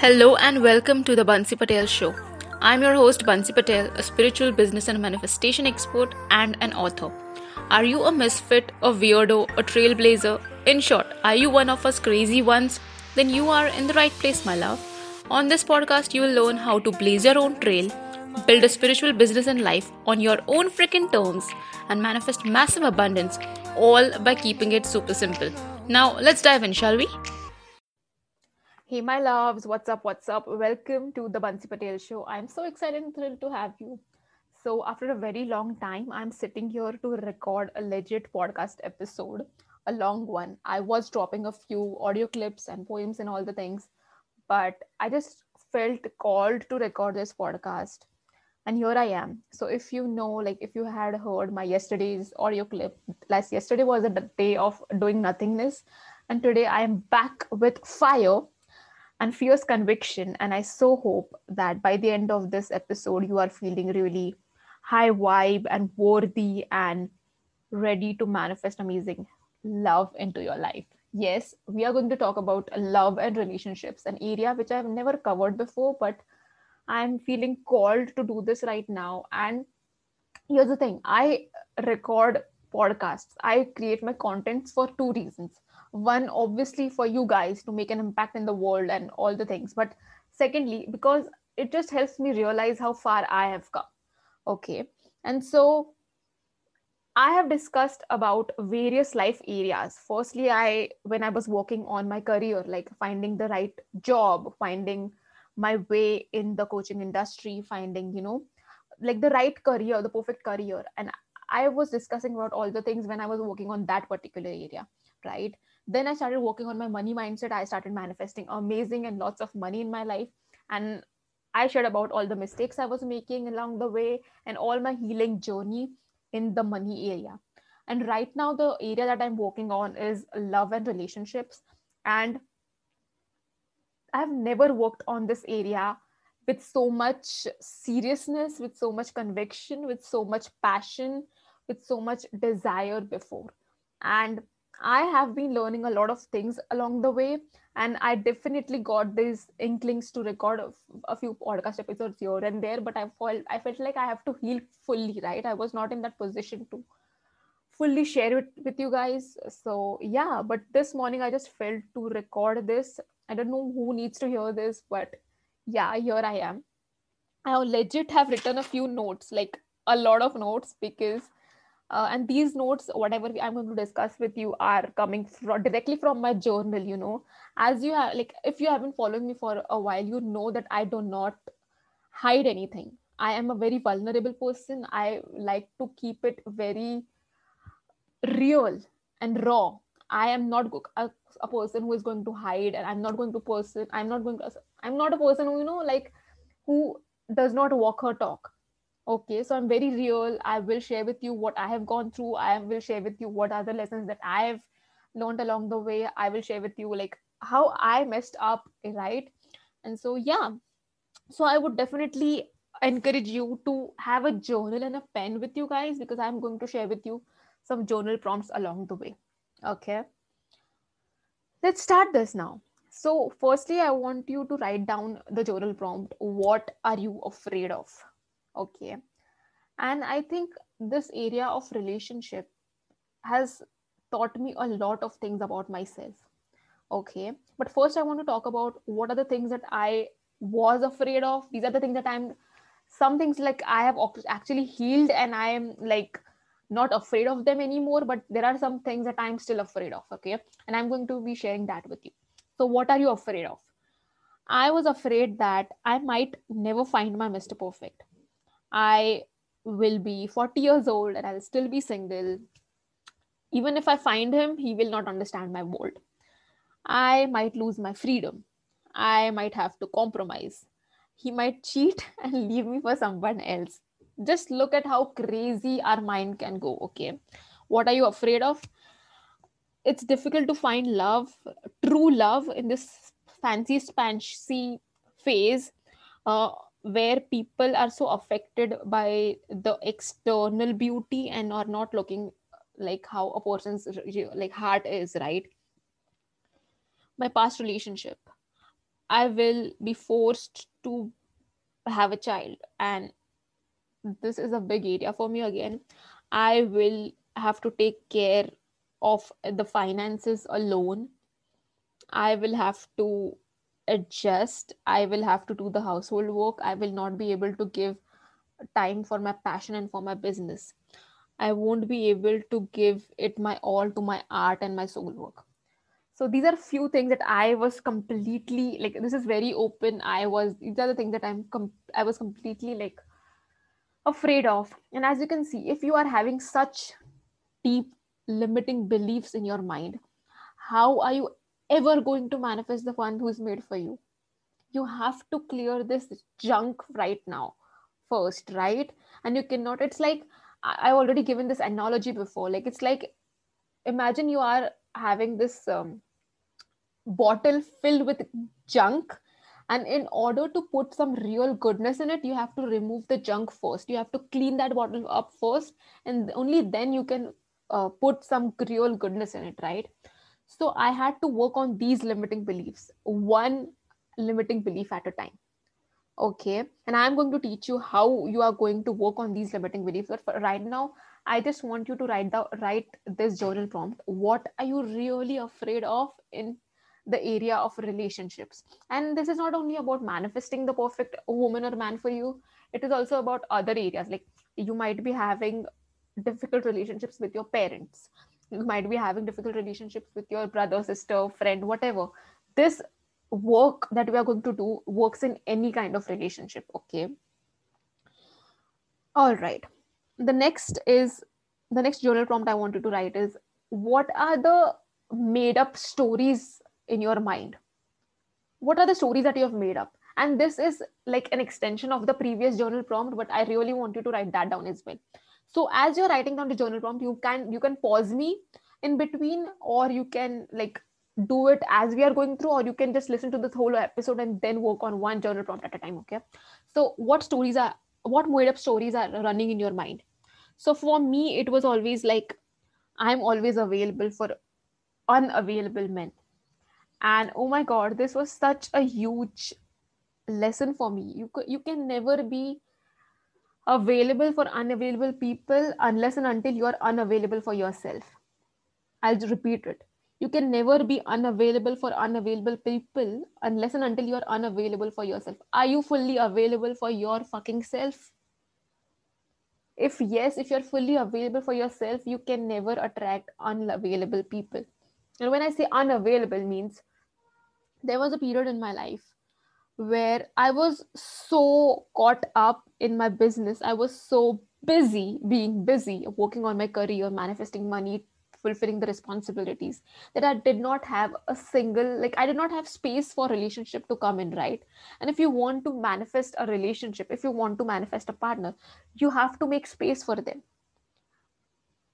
Hello and welcome to the Bansi Patel Show. I'm your host Bansi Patel, a spiritual business and manifestation expert and an author. Are you a misfit, a weirdo, a trailblazer? In short, are you one of us crazy ones? Then you are in the right place, my love. On this podcast, you will learn how to blaze your own trail, build a spiritual business and life on your own freaking terms, and manifest massive abundance, all by keeping it super simple. Now, let's dive in, shall we? Hey, my loves, what's up? What's up? Welcome to the Bansi Patel Show. I'm so excited and thrilled to have you. So, after a very long time, I'm sitting here to record a legit podcast episode, a long one. I was dropping a few audio clips and poems and all the things, but I just felt called to record this podcast. And here I am. So, if you know, like, if you had heard my yesterday's audio clip, last yesterday was a day of doing nothingness, and today I am back with fire and fierce conviction. And I so hope that by the end of this episode, you are feeling really high vibe and worthy and ready to manifest amazing love into your life. Yes, we are going to talk about love and relationships, an area which I've never covered before, but I'm feeling called to do this right now. And here's the thing I record podcasts, I create my contents for two reasons one obviously for you guys to make an impact in the world and all the things. But secondly because it just helps me realize how far i have come. Okay. And so i have discussed about various life areas. Firstly i when i was working on my career like finding the right job finding my way in the coaching industry finding you know like the right career the perfect career. And i was discussing about all the things when i was working on that particular area right? Then i started working on my money mindset. I started manifesting amazing and lots of money in my life. And i shared about all the mistakes i was making along the way and all my healing journey in the money area. And right now the area that i'm working on is love and relationships. And i've never worked on this area with so much seriousness with so much conviction with so much passion with so much desire before and I have been learning a lot of things along the way, and I definitely got these inklings to record a, few podcast episodes here and there. But I felt I felt like I have to heal fully, right? I was not in that position to fully share it with you guys. So yeah, but this morning I just felt to record this. I don't know who needs to hear this, but yeah, here I am. I legit have written a few notes, like a lot of notes, because uh, and these notes whatever i'm going to discuss with you are coming from, directly from my journal you know. As you have like if you haven't followed me for a while you know that i do not hide anything. I am a very vulnerable person. I like to keep it very real and raw. I am not a, a person who is going to hide and i'm not going to person i'm not going to i'm not a person who you know like who does not walk her talk okay so i'm very real. I will share with you what i have gone through. I will share with you what are the lessons that i have learned along the way. I will share with you like how i messed up right? And so yeah. So i would definitely encourage you to have a journal and a pen with you guys because i'm going to share with you some journal prompts along the way. Okay? Let's start this now. So firstly i want you to write down the journal prompt what are you afraid of okay. And i think this area of relationship has taught me a lot of things about myself. Okay. But first i want to talk about what are the things that i was afraid of. These are the things that i'm some things like i have actually healed and i am like not afraid of them anymore but there are some things that i'm still afraid of okay? And i'm going to be sharing that with you. So what are you afraid of? I was afraid that i might never find my mr perfect I will be 40 years old and I'll still be single. Even if I find him, he will not understand my world. I might lose my freedom. I might have to compromise. He might cheat and leave me for someone else. Just look at how crazy our mind can go. Okay. What are you afraid of? It's difficult to find love, true love, in this fancy, fancy phase. Uh, where people are so affected by the external beauty and are not looking uh, like how a person's like heart is right my past relationship I will be forced to have a child. And this is a big area for me again. I will have to take care of the finances alone. I will have to adjust. I will have to do the household work. I will not be able to give time for my passion and for my business. I won't be able to give it my all to my art and my soul work. So these are few things that I was completely like. This is very open. I was these are the things that I'm com- I was completely like afraid of. And as you can see, if you are having such deep limiting beliefs in your mind, how are you ever going to manifest the one who's made for you? You have to clear this junk right now, first, right? And you cannot, it's like I've already given this analogy before. Like, it's like imagine you are having this um, bottle filled with junk and in order to put some real goodness in it you have to remove the junk first you have to clean that bottle up first and only then you can uh, put some real goodness in it right so i had to work on these limiting beliefs one limiting belief at a time. Okay and i'm going to teach you how you are going to work on these limiting beliefs. But for right now i just want you to write down write this journal prompt. What are you really afraid of in the area of relationships? And this is not only about manifesting the perfect woman or man for you. It is also about other areas. Like you might be having difficult relationships with your parents you might be having difficult relationships with your brother sister friend whatever. This work that we are going to do works in any kind of relationship okay? All right. The next is the next journal prompt i wanted to write is what are the made up stories in your mind? What are the stories that you have made up? And this is like an extension of the previous journal prompt but i really want you to write that down as well so as you're writing down the journal prompt you can you can pause me in between or you can like do it as we are going through or you can just listen to this whole episode and then work on one journal prompt at a time okay? So what stories are what made up stories are running in your mind? So for me it was always like i'm always available for unavailable men. And oh my god this was such a huge lesson for me. You you can never be available for unavailable people unless and until you are unavailable for yourself. I'll repeat it. You can never be unavailable for unavailable people unless and until you are unavailable for yourself. Are you fully available for your fucking self? If yes if you're fully available for yourself you can never attract unavailable people. And when i say unavailable means there was a period in my life where I was so caught up in my business. I was so busy being busy, working on my career, manifesting money, fulfilling the responsibilities that I did not have a single, like, I did not have space for relationship to come in, right? And if you want to manifest a relationship, if you want to manifest a partner, you have to make space for them.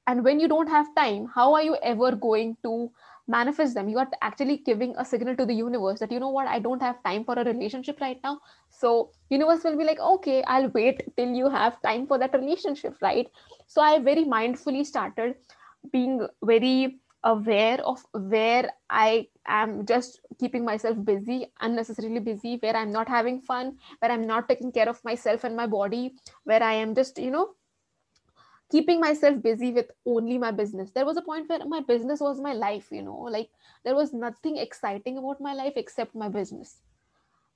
And when you don't have time, how are you ever going to manifest them. You are actually giving a signal to the universe that you know what i don't have time for a relationship right now. So universe will be like okay i'll wait till you have time for that relationship right? So i very mindfully started being very aware of where i am just keeping myself busy unnecessarily busy where i'm not having fun where i'm not taking care of myself and my body where i am just you know keeping myself busy with only my business. There was a point where my business was my life you know like there was nothing exciting about my life except my business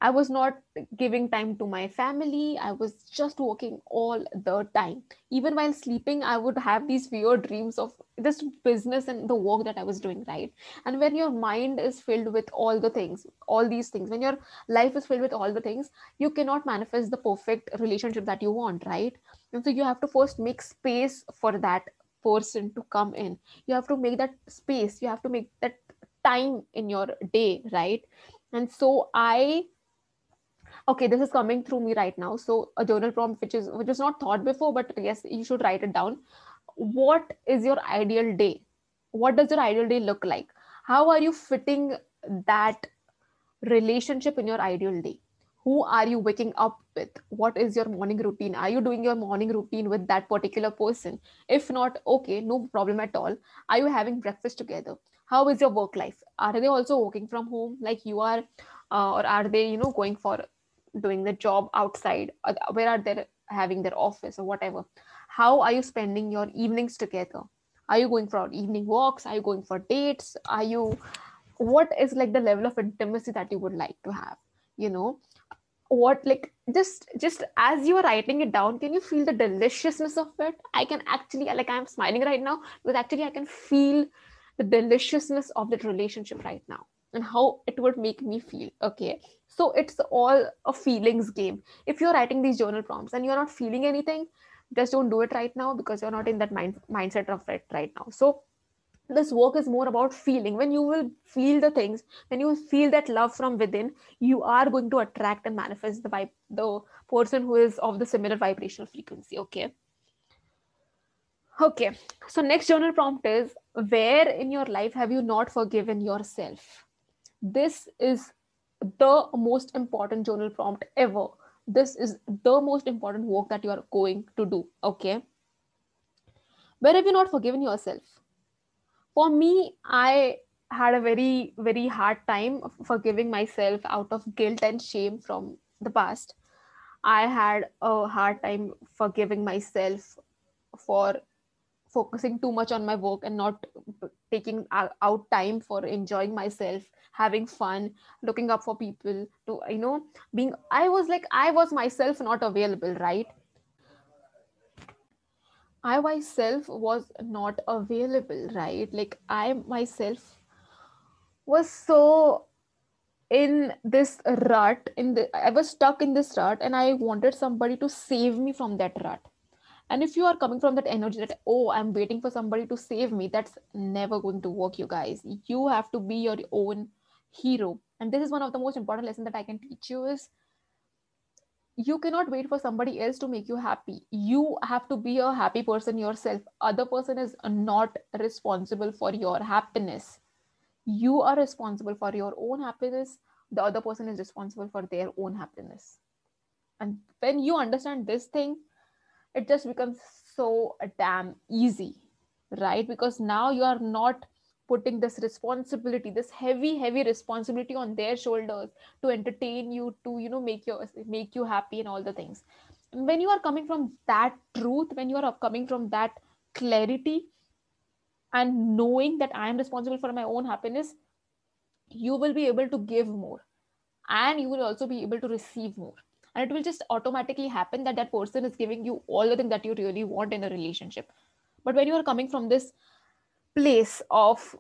I was not giving time to my family. I was just working all the time. Even while sleeping, I would have these weird dreams of this business and the work that I was doing, right? And when your mind is filled with all the things, all these things, when your life is filled with all the things, you cannot manifest the perfect relationship that you want, right? And so you have to first make space for that person to come in. You have to make that space, you have to make that time in your day, right? And so I okay this is coming through me right now. So a journal prompt which is which is not thought before but yes you should write it down. What is your ideal day? What does your ideal day look like? How are you fitting that relationship in your ideal day? Who are you waking up with? What is your morning routine? Are you doing your morning routine with that particular person? If not okay no problem at all. Are you having breakfast together? How is your work life? Are they also working from home like you are uh, or are they you know going for doing the job outside uh, where are they having their office or whatever? How are you spending your evenings together? Are you going for evening walks? Are you going for dates? Are you what is like the level of intimacy that you would like to have you know? What like just just as you are writing it down can you feel the deliciousness of it? I can actually like i'm smiling right now because actually i can feel the deliciousness of that relationship right now and how it would make me feel okay? So it's all a feelings game. If you're writing these journal prompts and you're not feeling anything just don't do it right now because you're not in that mind mindset of it right now. So this work is more about feeling. When you will feel the things when you feel that love from within you are going to attract and manifest the vibe the person who is of the similar vibrational frequency okay? Okay so next journal prompt is where in your life have you not forgiven yourself this is the most important journal prompt ever. This is the most important work that you are going to do okay? Where have you not forgiven yourself? For me i had a very very hard time forgiving myself out of guilt and shame from the past. I had a hard time forgiving myself for focusing too much on my work and not taking out time for enjoying myself having fun looking up for people to you know being i was like i was myself not available right I myself was not available, right? Like I myself was so in this rut in the i was stuck in this rut and i wanted somebody to save me from that rut and if you are coming from that energy that oh i'm waiting for somebody to save me that's never going to work you guys. You have to be your own hero. And this is one of the most important lessons that i can teach you is you cannot wait for somebody else to make you happy. You have to be a happy person yourself. Other person is not responsible for your happiness. You are responsible for your own happiness. The other person is responsible for their own happiness. And when you understand this thing it just becomes so damn easy right? Because now you are not putting this responsibility this heavy heavy responsibility on their shoulders to entertain you to you know make you make you happy and all the things. When you are coming from that truth when you are coming from that clarity and knowing that i am responsible for my own happiness you will be able to give more and you will also be able to receive more and it will just automatically happen that that person is giving you all the things that you really want in a relationship. But when you are coming from this place of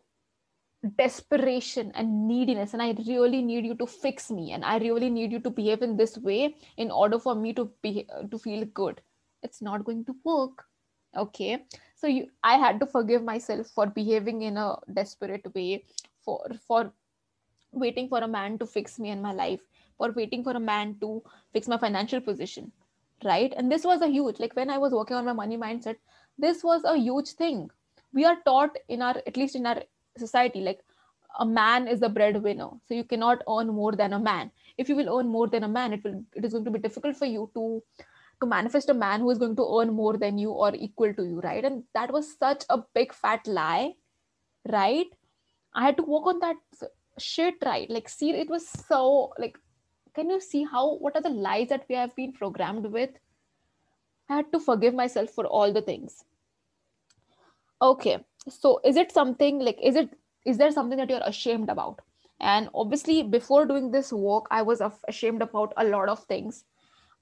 desperation and neediness and i really need you to fix me and i really need you to behave in this way in order for me to be to feel good it's not going to work. Okay? So you i had to forgive myself for behaving in a desperate way for for waiting for a man to fix me in my life for waiting for a man to fix my financial position right? And this was a huge like when i was working on my money mindset this was a huge thing. We are taught in our at least in our society like a man is the breadwinner. So you cannot earn more than a man. If you will earn more than a man it will it is going to be difficult for you to to manifest a man who is going to earn more than you or equal to you right? And that was such a big fat lie right? I had to work on that shit right? Like see it was so like can you see how what are the lies that we have been programmed with? I had to forgive myself for all the things. Okay so is it something like is it is there something that you're ashamed about? And obviously before doing this work i was ashamed about a lot of things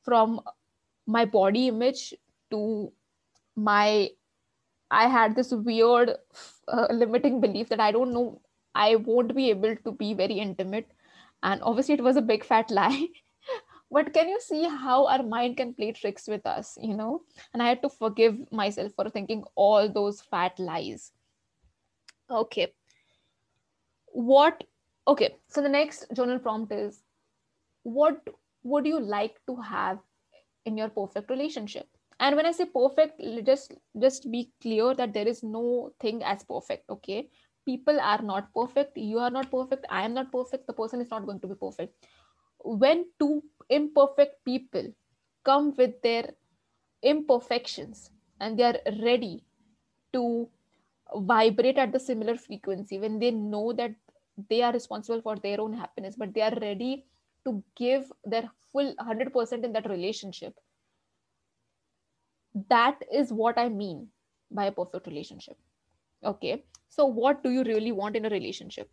from my body image to my i had this weird uh, limiting belief that i don't know i won't be able to be very intimate and obviously it was a big fat lie. But can you see how our mind can play tricks with us you know? And i had to forgive myself for thinking all those fat lies. Okay. What okay so the next journal prompt is what would you like to have in your perfect relationship? And when i say perfect just just be clear that there is no thing as perfect okay people are not perfect you are not perfect i am not perfect the person is not going to be perfect. When two imperfect people come with their imperfections and they are ready to vibrate at the similar frequency when they know that they are responsible for their own happiness but they are ready to give their full 100% in that relationship that is what i mean by a perfect relationship. Okay so what do you really want in a relationship?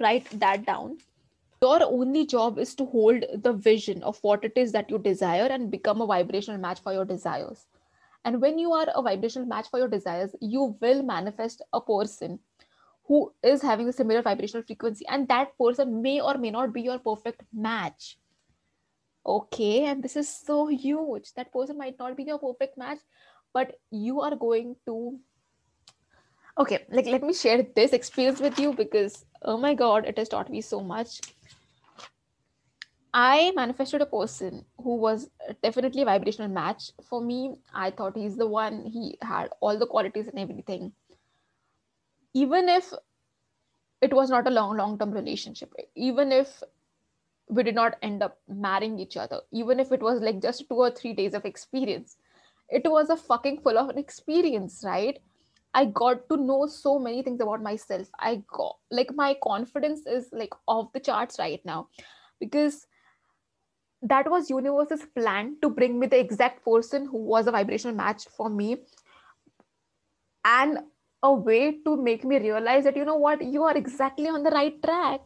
Write that down. Your only job is to hold the vision of what it is that you desire and become a vibrational match for your desires. And when you are a vibrational match for your desires you will manifest a person who is having a similar vibrational frequency. And that person may or may not be your perfect match. Okay and this is so huge. That person might not be your perfect match but you are going to okay like let me share this experience with you because oh my god it has taught me so much. I manifested a person who was definitely a vibrational match for me. I thought he's the one. He had all the qualities and everything. Even if it was not a long long term relationship even if we did not end up marrying each other even if it was like just two or three days of experience it was a fucking full of an experience right i got to know so many things about myself. I got like my confidence is like off the charts right now because that was universe's plan to bring me the exact person who was a vibrational match for me and a way to make me realize that you know what you are exactly on the right track.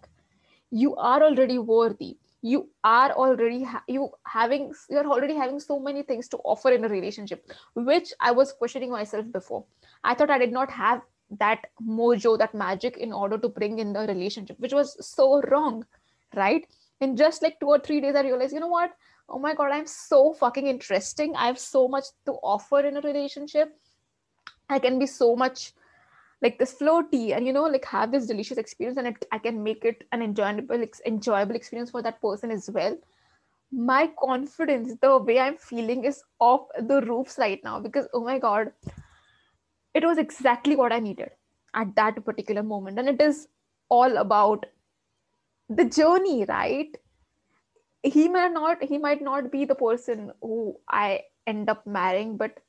You are already worthy. You are already ha- you having you're already having so many things to offer in a relationship which i was questioning myself before i thought i did not have that mojo that magic in order to bring in the relationship which was so wrong right? In just like two or three days i realized you know what? Oh my god i'm so fucking interesting. I have so much to offer in a relationship. I can be so much like this floaty and you know like have this delicious experience and it, i can make it an enjoyable enjoyable experience for that person as well. My confidence the way i'm feeling is off the roofs right now because oh my god it was exactly what i needed at that particular moment. And it is all about the journey right? He may not he might not be the person who i end up marrying but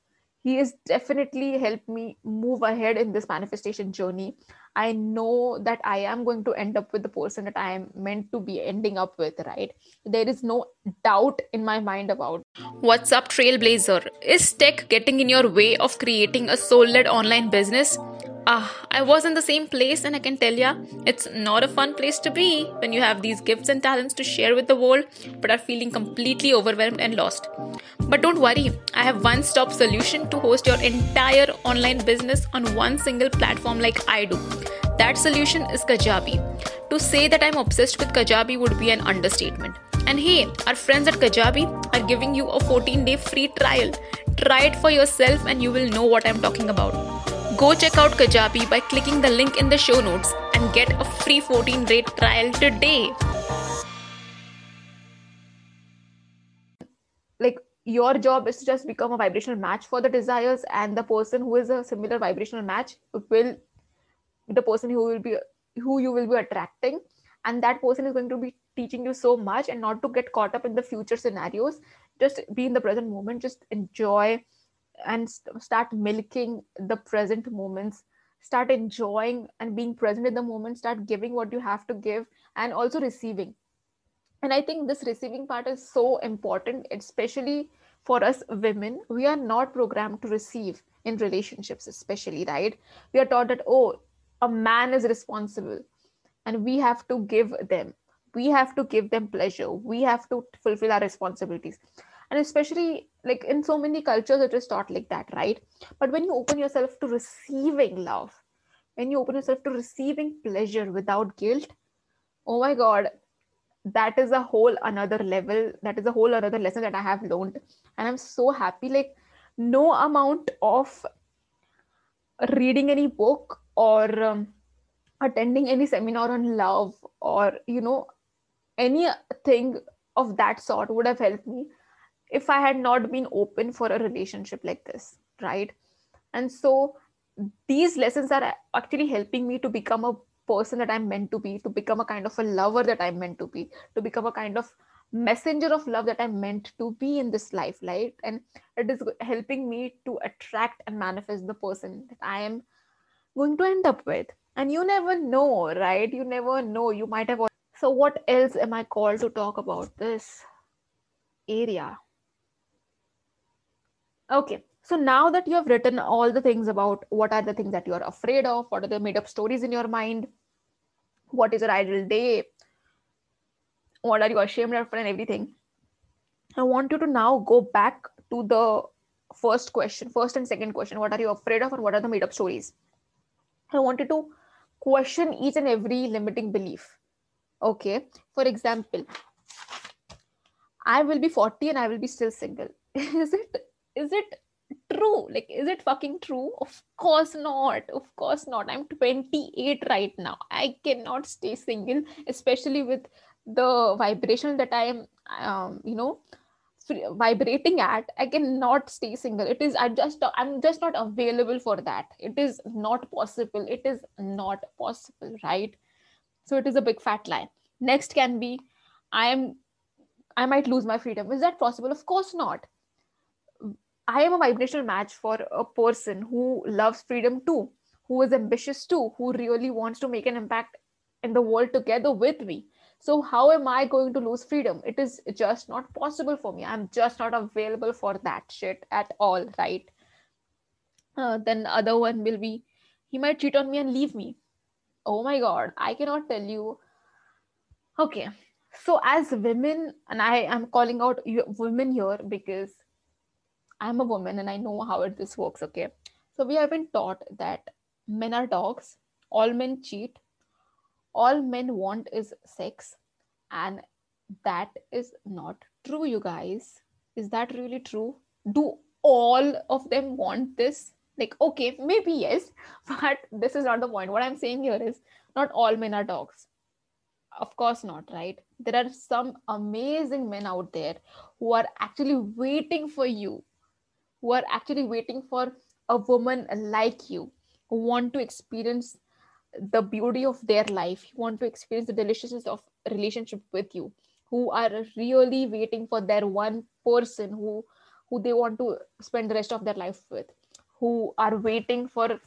he has definitely helped me move ahead in this manifestation journey. I know that I am going to end up with the person that I am meant to be ending up with, right? There is no doubt in my mind about. What's up, Trailblazer? Is tech getting in your way of creating a soul led online business? Ah, I was in the same place, and I can tell ya, it's not a fun place to be when you have these gifts and talents to share with the world, but are feeling completely overwhelmed and lost. But don't worry, I have one stop solution to host your entire online business on one single platform like I do. That solution is Kajabi. To say that I'm obsessed with Kajabi would be an understatement. And hey, our friends at Kajabi are giving you a 14 day free trial. Try it for yourself and you will know what I'm talking about. Go check out Kajabi by clicking the link in the show notes and get a free 14 day trial today. Like your job is to just become a vibrational match for the desires, and the person who is a similar vibrational match will the person who will be who you will be attracting, and that person is going to be teaching you so much and not to get caught up in the future scenarios. Just be in the present moment, just enjoy and st- start milking the present moments start enjoying and being present in the moment start giving what you have to give and also receiving. And i think this receiving part is so important especially for us women. We are not programmed to receive in relationships especially right? We are taught that oh a man is responsible and we have to give them. We have to give them pleasure. We have to fulfill our responsibilities and especially like in so many cultures it is taught like that right? But when you open yourself to receiving love when you open yourself to receiving pleasure without guilt oh my god that is a whole another level that is a whole another lesson that i have learned. And i'm so happy like no amount of reading any book or um, attending any seminar on love or you know anything of that sort would have helped me if I had not been open for a relationship like this, right? And so these lessons are actually helping me to become a person that I'm meant to be, to become a kind of a lover that I'm meant to be, to become a kind of messenger of love that I'm meant to be in this life, right? And it is helping me to attract and manifest the person that I am going to end up with. and you never know right you never know you might have so what else am i called to talk about this area okay. So now that you have written all the things about what are the things that you're afraid of what are the made up stories in your mind what is your ideal day what are you ashamed of and everything i want you to now go back to the first question first and second question. What are you afraid of and what are the made up stories? I want you to question each and every limiting belief. Okay. For example i will be 40 and i will be still single. Is it is it true? Like is it fucking true? Of course not. Of course not. I'm 28 right now. I cannot stay single especially with the vibration that i am um, you know vibrating at. I cannot stay single. It is i just i'm just not available for that. It is not possible. It is not possible right? So it is a big fat lie. Next can be i am i might lose my freedom. Is that possible? Of course not i am a vibrational match for a person who loves freedom too who is ambitious too who really wants to make an impact in the world together with me so how am I going to lose freedom? It is just not possible for me. I'm just not available for that shit at all, right? Uh, then the other one will be he might cheat on me and leave me. Oh my god, I cannot tell you. Okay, so as women, and I am calling out women here because I'm a woman and I know how it, this works. Okay, so we have been taught that men are dogs, all men cheat, all men want is sex and that is not true you guys. Is that really true? Do all of them want this? Like okay maybe yes but this is not the point. What i'm saying here is not all men are dogs. Of course not right? There are some amazing men out there who are actually waiting for you who are actually waiting for a woman like you who want to experience the beauty of their life who want to experience the deliciousness of relationship with you who are really waiting for their one person who who they want to spend the rest of their life with who are waiting for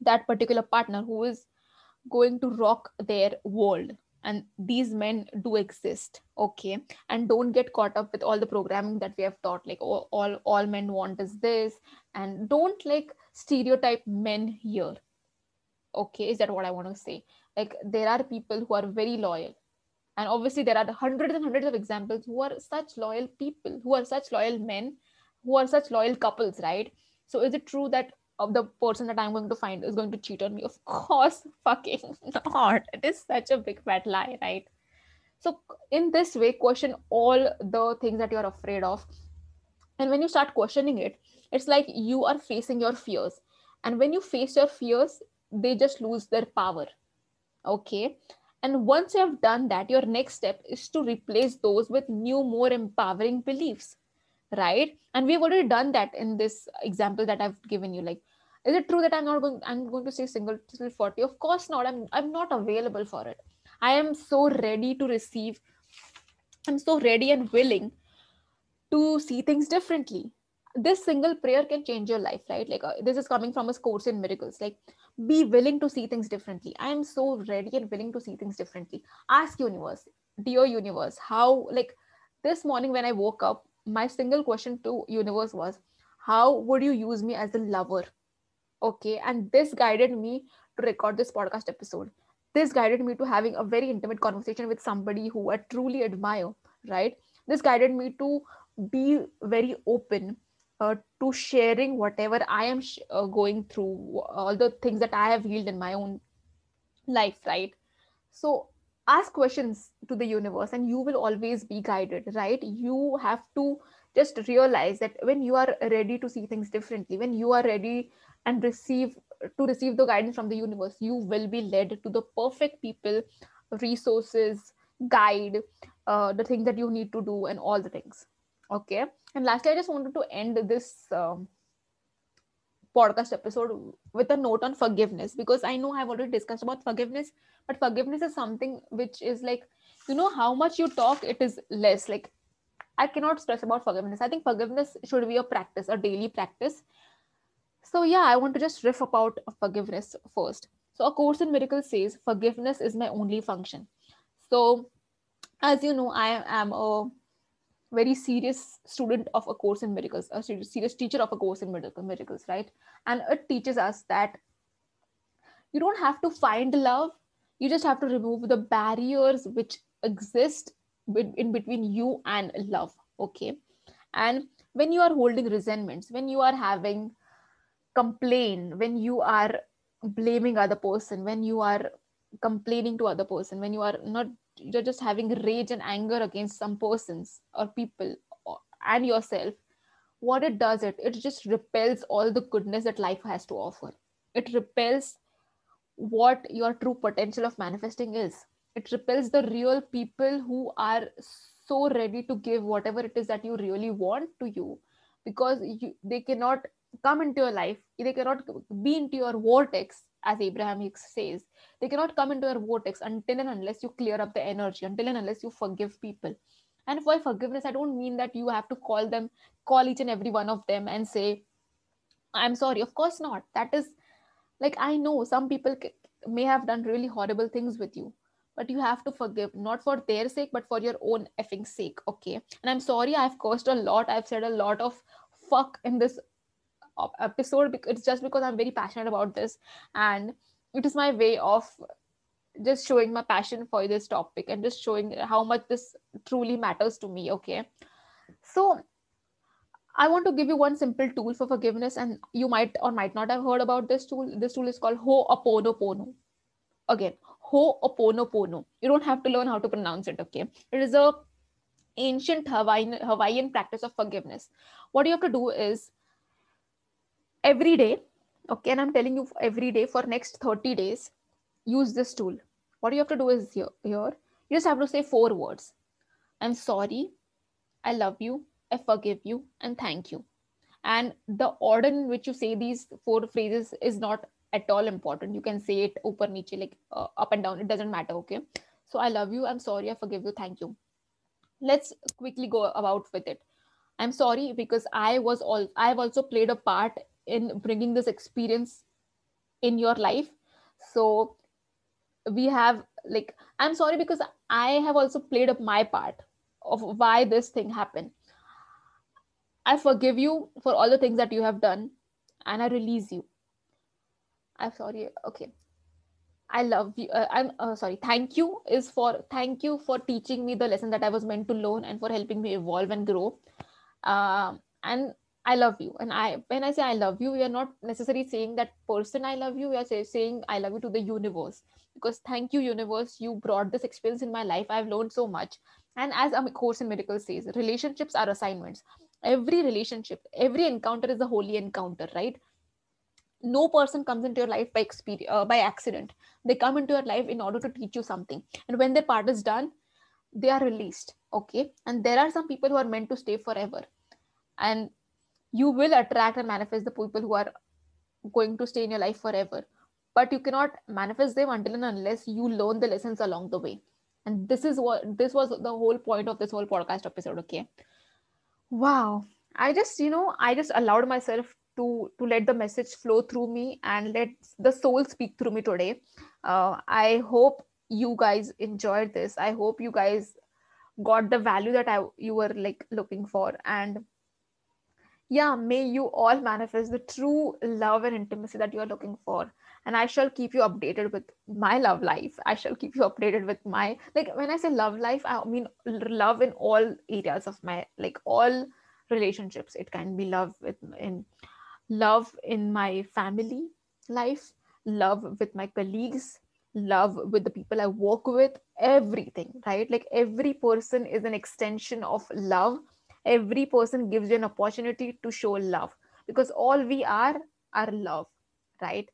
that particular partner who is going to rock their world and these men do exist okay? And don't get caught up with all the programming that we have taught like all all, all men want is this and don't like stereotype men here okay? Is that what i want to say? Like there are people who are very loyal and obviously there are hundreds and hundreds of examples who are such loyal people who are such loyal men who are such loyal couples right? So is it true that of the person that i'm going to find is going to cheat on me. Of course fucking not. It is such a big fat lie right? So in this way question all the things that you're afraid of. And when you start questioning it it's like you are facing your fears. And when you face your fears they just lose their power okay? And once you have done that your next step is to replace those with new more empowering beliefs right? And we've already done that in this example that i've given you like is it true that i'm not going i'm going to say single till 40 of course not. I'm i'm not available for it. I am so ready to receive i'm so ready and willing to see things differently. This single prayer can change your life right? Like uh, this is coming from a course in miracles. Like be willing to see things differently. I am so ready and willing to see things differently. Ask universe dear universe how like this morning when i woke up my single question to universe was how would you use me as a lover okay and this guided me to record this podcast episode this guided me to having a very intimate conversation with somebody who i truly admire right this guided me to be very open uh, to sharing whatever I am sh- uh, going through, all the things that I have healed in my own life, right? So ask questions to the universe and you will always be guided, right? You have to just realize that when you are ready to see things differently, when you are ready and receive to receive the guidance from the universe, you will be led to the perfect people, resources, guide, uh, the things that you need to do, and all the things. Okay? And lastly i just wanted to end this um, podcast episode with a note on forgiveness because i know i've already discussed about forgiveness but forgiveness is something which is like you know how much you talk it is less. Like i cannot stress about forgiveness. I think forgiveness should be a practice a daily practice so yeah i want to just riff about forgiveness first So, A Course in Miracles says, Forgiveness is my only function. So, as you know, I am a very serious student of A Course in Miracles, a serious teacher of A Course in Miracles, right? And it teaches us that you don't have to find love, you just have to remove the barriers which exist in between you and love, okay? And when you are holding resentments, when you are having complain, when you are blaming other person when you are complaining to other person when you are not you're just having rage and anger against some persons or people and yourself what it does it it just repels all the goodness that life has to offer. It repels what your true potential of manifesting is. It repels the real people who are so ready to give whatever it is that you really want to you because you, they cannot come into your life they cannot be into your vortex as abraham hicks says. They cannot come into your vortex until and unless you clear up the energy until and unless you forgive people. And for forgiveness i don't mean that you have to call them call each and every one of them and say i'm sorry. Of course not. That is like i know some people may have done really horrible things with you but you have to forgive not for their sake but for your own effing sake okay? And i'm sorry i've cursed a lot i've said a lot of fuck in this episode it's just because i'm very passionate about this and it is my way of just showing my passion for this topic and just showing how much this truly matters to me okay? So i want to give you one simple tool for forgiveness and you might or might not have heard about this tool. This tool is called ho ho'oponopono. Again ho ho'oponopono. You don't have to learn how to pronounce it okay? It is a ancient hawaiian hawaiian practice of forgiveness. What you have to do is every day okay and i'm telling you every day for next 30 days use this tool. What you have to do is here, here you just have to say four words. I'm sorry i love you i forgive you and thank you. And the order in which you say these four phrases is not at all important. You can say it niche like uh, up and down it doesn't matter okay? So i love you i'm sorry i forgive you thank you. Let's quickly go about with it. I'm sorry because i was all i've also played a part in bringing this experience in your life. So we have like i'm sorry because i have also played up my part of why this thing happened. I forgive you for all the things that you have done and i release you. I'm sorry okay. I love you uh, i'm uh, sorry thank you is for thank you for teaching me the lesson that i was meant to learn and for helping me evolve and grow. Uh, and I love you. And I when I say I love you, we are not necessarily saying that person I love you. We are say, saying I love you to the universe. Because thank you, universe, you brought this experience in my life. I've learned so much. And as a course in miracles says, relationships are assignments. Every relationship, every encounter is a holy encounter, right? No person comes into your life by experience, uh, by accident. They come into your life in order to teach you something. And when their part is done, they are released. Okay. And there are some people who are meant to stay forever. And you will attract and manifest the people who are going to stay in your life forever. But you cannot manifest them until and unless you learn the lessons along the way. And this is what this was the whole point of this whole podcast episode okay? Wow. I just you know i just allowed myself to to let the message flow through me and let the soul speak through me today. Uh, i hope you guys enjoyed this. I hope you guys got the value that i you were like looking for. And yeah, may you all manifest the true love and intimacy that you are looking for. And I shall keep you updated with my love life. I shall keep you updated with my, like, when I say love life, I mean love in all areas of my, like, all relationships. It can be love with, in love in my family life, love with my colleagues, love with the people I work with, everything, right? Like, every person is an extension of love every person gives you an opportunity to show love because all we are are love right?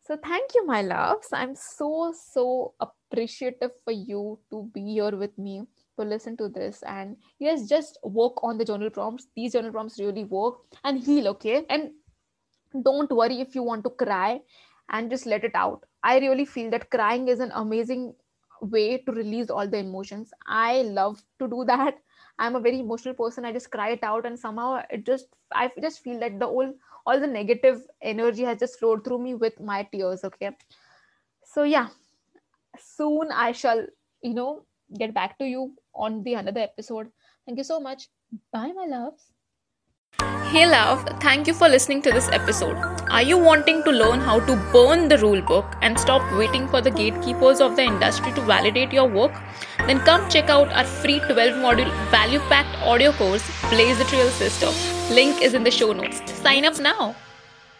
So thank you my loves. I'm so so appreciative for you to be here with me to listen to this. And yes just work on the journal prompts. These journal prompts really work and heal okay? And don't worry if you want to cry and just let it out. I really feel that crying is an amazing way to release all the emotions. I love to do that i'm a very emotional person. I just cry it out and somehow it just i just feel that the whole all the negative energy has just flowed through me with my tears okay? So yeah. Soon i shall you know get back to you on the another episode. Thank you so much. Bye my loves Hey love, thank you for listening to this episode. Are you wanting to learn how to burn the rule book and stop waiting for the gatekeepers of the industry to validate your work? Then come check out our free 12 module value packed audio course, Blaze the Trail Sista. Link is in the show notes. Sign up now.